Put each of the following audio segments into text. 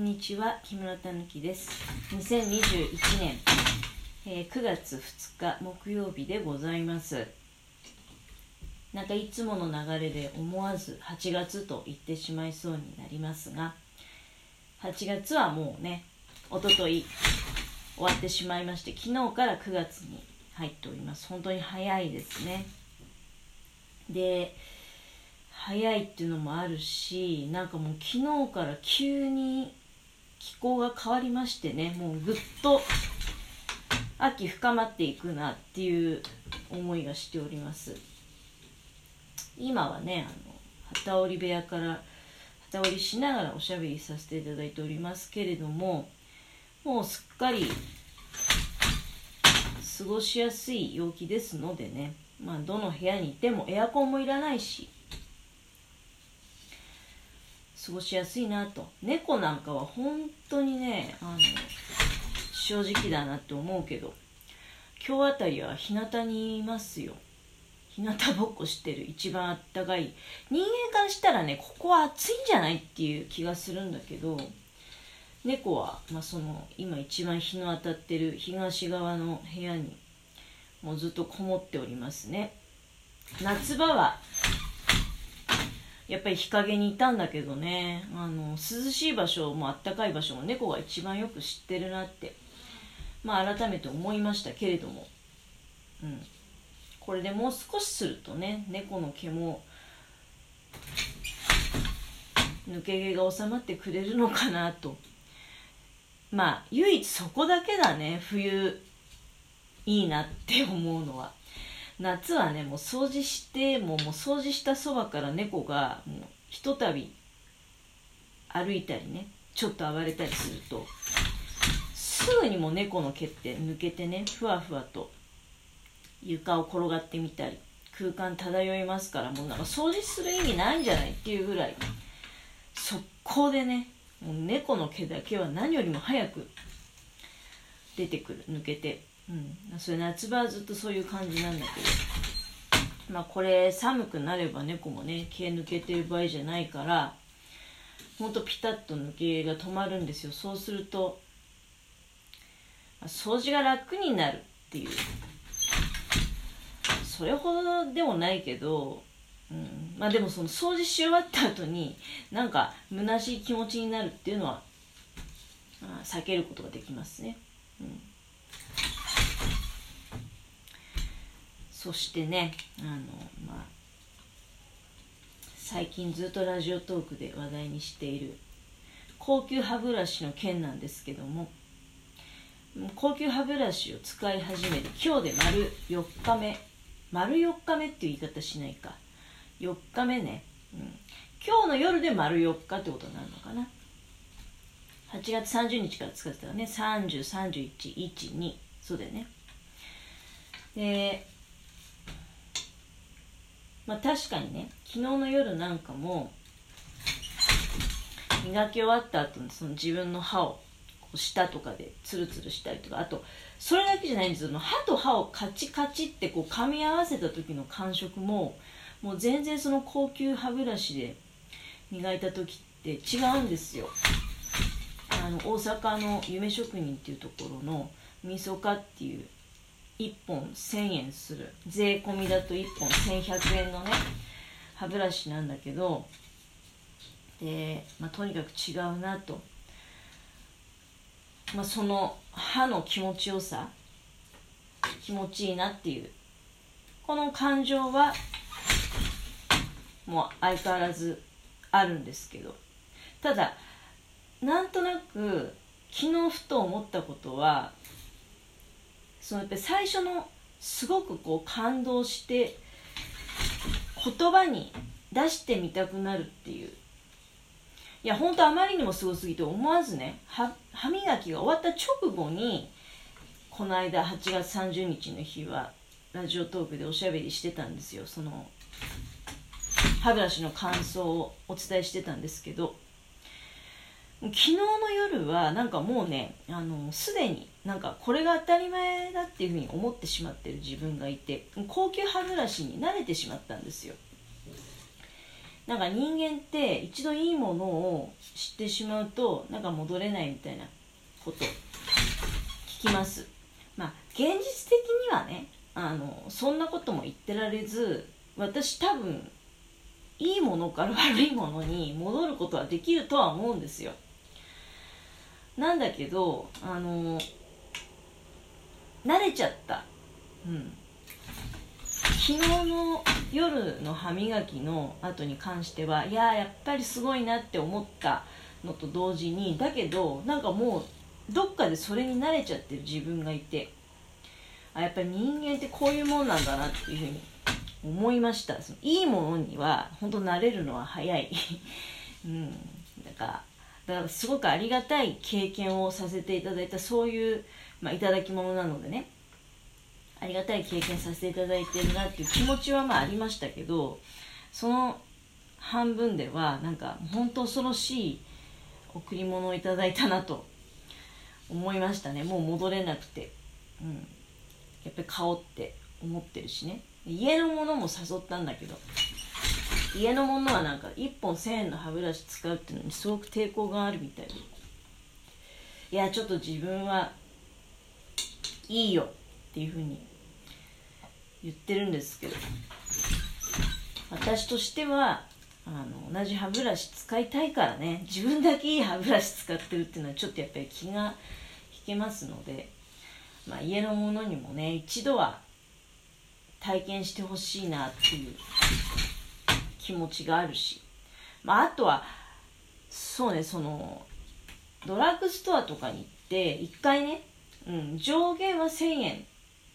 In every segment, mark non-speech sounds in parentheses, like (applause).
んにちは木村たぬきです。2021年、えー9月2日木曜日でございます。なんかいつもの流れで思わず8月と言ってしまいそうになりますが8月はもうねおととい終わってしまいまして昨日から9月に入っております。本当に早いですね。で早いっていうのもあるしなんかもう昨日から急に気候が変わりましてねもうぐっと秋深まっていくなっていう思いがしております。今はねあの旗織部屋から旗織りしながらおしゃべりさせていただいておりますけれどももうすっかり過ごしやすい陽気ですのでねまあどの部屋にいてもエアコンもいらないし過ごしやすいなと。猫なんかは本当にねあの正直だなって思うけど今日あたりは日向にいますよ。日向ぼっこしてる一番あったかい。人間からしたらねここは暑いんじゃないっていう気がするんだけど猫は、まあ、その今一番日の当たってる東側の部屋にもうずっとこもっておりますね。夏場はやっぱり日陰にいたんだけどね。あの涼しい場所もあったかい場所も猫が一番よく知ってるなって。まあ改めて思いましたけれども。うん。これでもう少しするとね猫の毛も抜け毛が収まってくれるのかなと。まあ唯一そこだけだね冬。いいなって思うのは。夏はねもう掃除してもうもう掃除したそばから猫がもうひとたび歩いたりねちょっと暴れたりするとすぐにも猫の毛って抜けてねふわふわと床を転がってみたり空間漂いますからもうなんか掃除する意味ないんじゃないっていうぐらい速攻でねもう猫の毛だけは何よりも早く出てくる抜けて。うん。それ夏場はずっとそういう感じなんだけど。まあこれ寒くなれば猫もね毛抜けてる場合じゃないからほんとピタッと抜けが止まるんですよ。そうすると掃除が楽になるっていう。それほどでもないけど、うん、まあでもその掃除し終わった後になんか虚しい気持ちになるっていうのは、避けることができますね、うん、そしてねあのまあ最近ずっとラジオトークで話題にしている高級歯ブラシの件なんですけども高級歯ブラシを使い始めて今日で丸4日目丸4日目っていう言い方しないか。4日目ね、うん、今日の夜で丸4日ってことになるのかな。8月30日から使ってたらね。303112そうだよね。でまあ確かにね昨日の夜なんかも磨き終わった後にその自分の歯をこう舌とかでツルツルしたりとかあとそれだけじゃないんですよ。歯と歯をカチカチってこう噛み合わせた時の感触ももう全然その高級歯ブラシで磨いた時って違うんですよ。あの大阪の夢職人っていうところのみそかっていう1本1000円する。税込みだと1本1100円のね歯ブラシなんだけどで、まあ、とにかく違うなと、まあ、その歯の気持ちよさ気持ちいいなっていう。この感情はもう相変わらずあるんですけど。ただなんとなく昨日ふと思ったことはそのやっぱり最初のすごくこう感動して言葉に出してみたくなるっていう。いや本当あまりにもすごすぎて思わずね歯磨きが終わった直後にこの間8月30日の日はラジオトークでおしゃべりしてたんですよ。その歯ブラシの感想をお伝えしてたんですけど昨日の夜はなんかもうねあのすでになんかこれが当たり前だっていうふうに思ってしまってる自分がいて高級歯ブラシに慣れてしまったんですよ。なんか人間って一度いいものを知ってしまうとなんか戻れないみたいなこと聞きます。まあ現実的にはねあのそんなことも言ってられず私多分いいものから (laughs) 悪いものに戻ることはできるとは思うんですよ。なんだけどあの慣れちゃった。うん。昨日の夜の歯磨きの後に関してはいややっぱりすごいなって思ったのと同時にだけどなんかもうどっかでそれに慣れちゃってる自分がいてあやっぱり人間ってこういうもんなんだなっていうふうに思いました。そのいいものには本当慣れるのは早い。(laughs) うん。だからだからすごくありがたい経験をさせていただいたそういう、まあ、いただき物なのでね。ありがたい経験させていただいてるなっていう気持ちはまあありましたけどその半分ではなんか本当恐ろしい贈り物をいただいたなと (laughs) 思いましたね。もう戻れなくて、うん、やっぱり顔って思ってるしね。家のものも誘ったんだけど。家のものはなんか1本1000円の歯ブラシ使うっていうのにすごく抵抗があるみたいで。いやちょっと自分はいいよっていうふうに言ってるんですけど私としてはあの同じ歯ブラシ使いたいからね自分だけいい歯ブラシ使ってるっていうのはちょっとやっぱり気が引けますので、まあ、家のものにもね一度は体験してほしいなっていう気持ちがあるし、まあ、あとはそうねそのドラッグストアとかに行って一回ね、うん、上限は1000円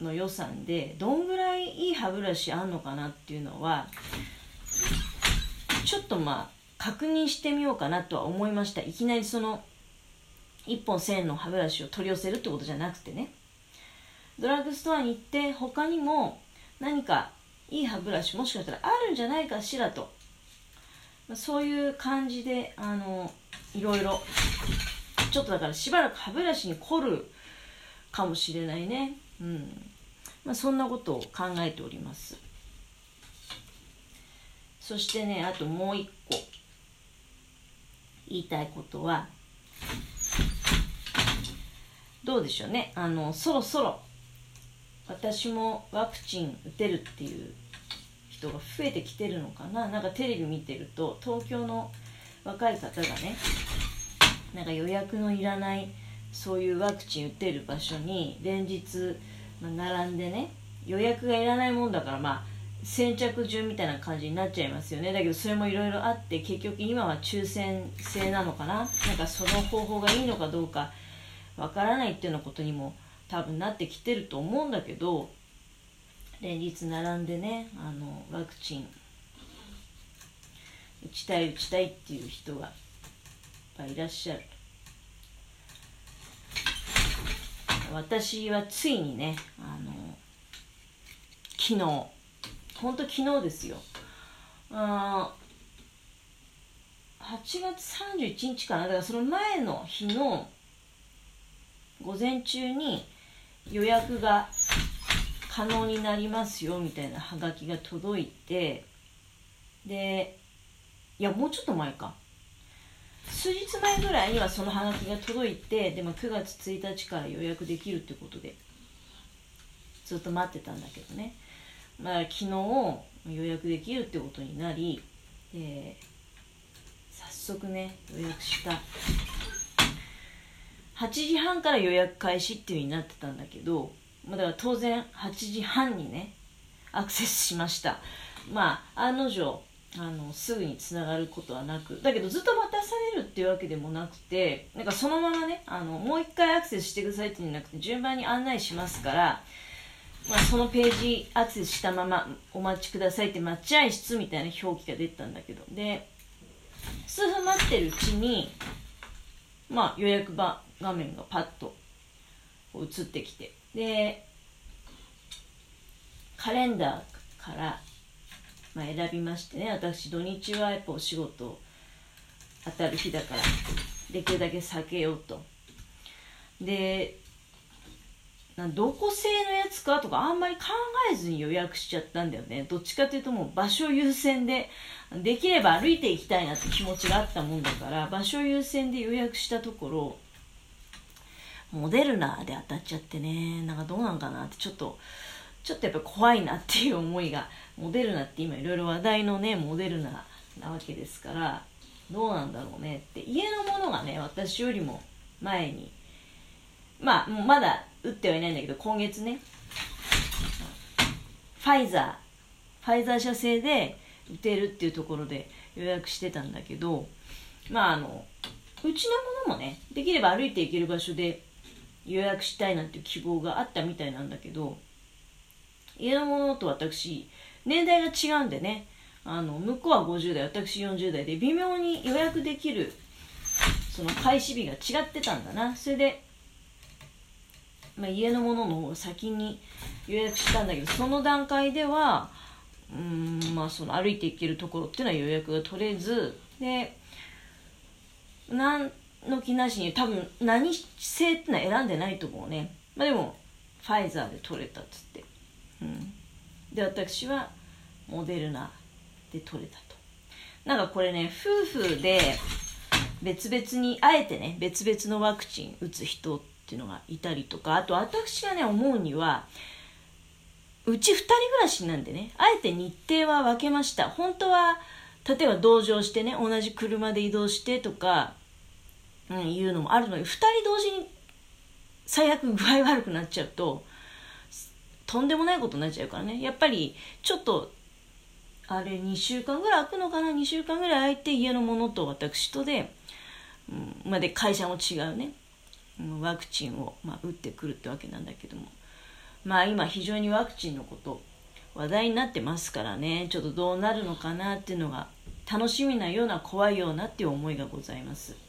の予算でどんぐらいいい歯ブラシあんのかなっていうのはちょっとまあ確認してみようかなとは思いました。いきなりその1本1000円の歯ブラシを取り寄せるってことじゃなくてね。ドラッグストアに行って他にも何かいい歯ブラシもしかしたらあるんじゃないかしらと、まあ、そういう感じであのいろいろ。ちょっとだからしばらく歯ブラシに凝るかもしれないね。うん。まあ、そんなことを考えております。そしてねあともう一個。言いたいことはどうでしょうね。あのそろそろ私もワクチン打てるっていう人が増えてきてるのかな。なんかテレビ見てると東京の若い方がねなんか予約のいらないそういうワクチン打てる場所に連日、ま並んでね予約がいらないもんだからまあ先着順みたいな感じになっちゃいますよね。だけどそれもいろいろあって結局今は抽選制なのかな。なんかその方法がいいのかどうかわからないっていうようなことにも多分なってきてると思うんだけど連日並んでねあのワクチン打ちたい打ちたいっていう人がいらっしゃる。私はついにねあの昨日本当昨日ですよ。あ8月31日かな。だからその前の日の午前中に予約が可能になりますよみたいなハガキが届いてでいやもうちょっと前か。数日前ぐらいにはそのハガキが届いてでも9月1日から予約できるってことで。ずっと待ってたんだけどね、まあ、昨日予約できるってことになり、え早速ね予約した。8時半から予約開始っていう風になってたんだけど、まあ、だから当然8時半にねアクセスしました。まあ案の定あのすぐにつながることはなくだけどずっと待たされるっていうわけでもなくてなんかそのままねあのもう一回アクセスしてくださいっていうんじゃなくて順番に案内しますから、まあ、そのページアクセスしたままお待ちくださいって待合室みたいな表記が出たんだけど。で数分待ってるうちに、まあ、予約場画面がパッと映ってきて。でカレンダーからまあ、選びましてね。私土日はやっぱお仕事当たる日だから。できるだけ避けようと。でどこ製のやつか？とかあんまり考えずに予約しちゃったんだよね。どっちかというともう場所優先でできれば歩いていきたいなって気持ちがあったもんだから場所優先で予約したところモデルナで当たっちゃってね。なんかどうなんかなってちょっとちょっとやっぱ怖いなっていう思いがモデルナって今いろいろ話題のねモデルナなわけですからどうなんだろうねって家のものがね私よりも前にまあまだ打ってはいないんだけど今月ねファイザーファイザー社製で打てるっていうところで予約してたんだけどまああのうちのものもねできれば歩いて行ける場所で予約したいなんて希望があったみたいなんだけど家のものと私年代が違うんでね。あの向こうは50代私40代で微妙に予約できるその開始日が違ってたんだな。それで、まあ、家のものの方を先に予約したんだけどその段階ではうんまあその歩いて行けるところっていうのは予約が取れずで何の気なしに多分何製ってのは選んでないと思うね。まあでもファイザーで取れたっつって。うん。で私はモデルナで取れたと。なんかこれね夫婦で別々にあえてね別々のワクチン打つ人っていうのがいたりとかあと私がね思うにはうち2人暮らしなんでねあえて日程は分けました。本当は例えば同乗してね同じ車で移動してとか、うん、いうのもあるのに2人同時に最悪具合悪くなっちゃうととんでもないことになっちゃうからね。やっぱりちょっとあれ2週間ぐらい空くのかな？2週間ぐらい空いて家のものと私とで、うん、ま、で会社も違うね、うん、ワクチンを、まあ、打ってくるってわけなんだけども。まあ今非常にワクチンのこと話題になってますからね。ちょっとどうなるのかなっていうのが楽しみなような怖いようなっていう思いがございます。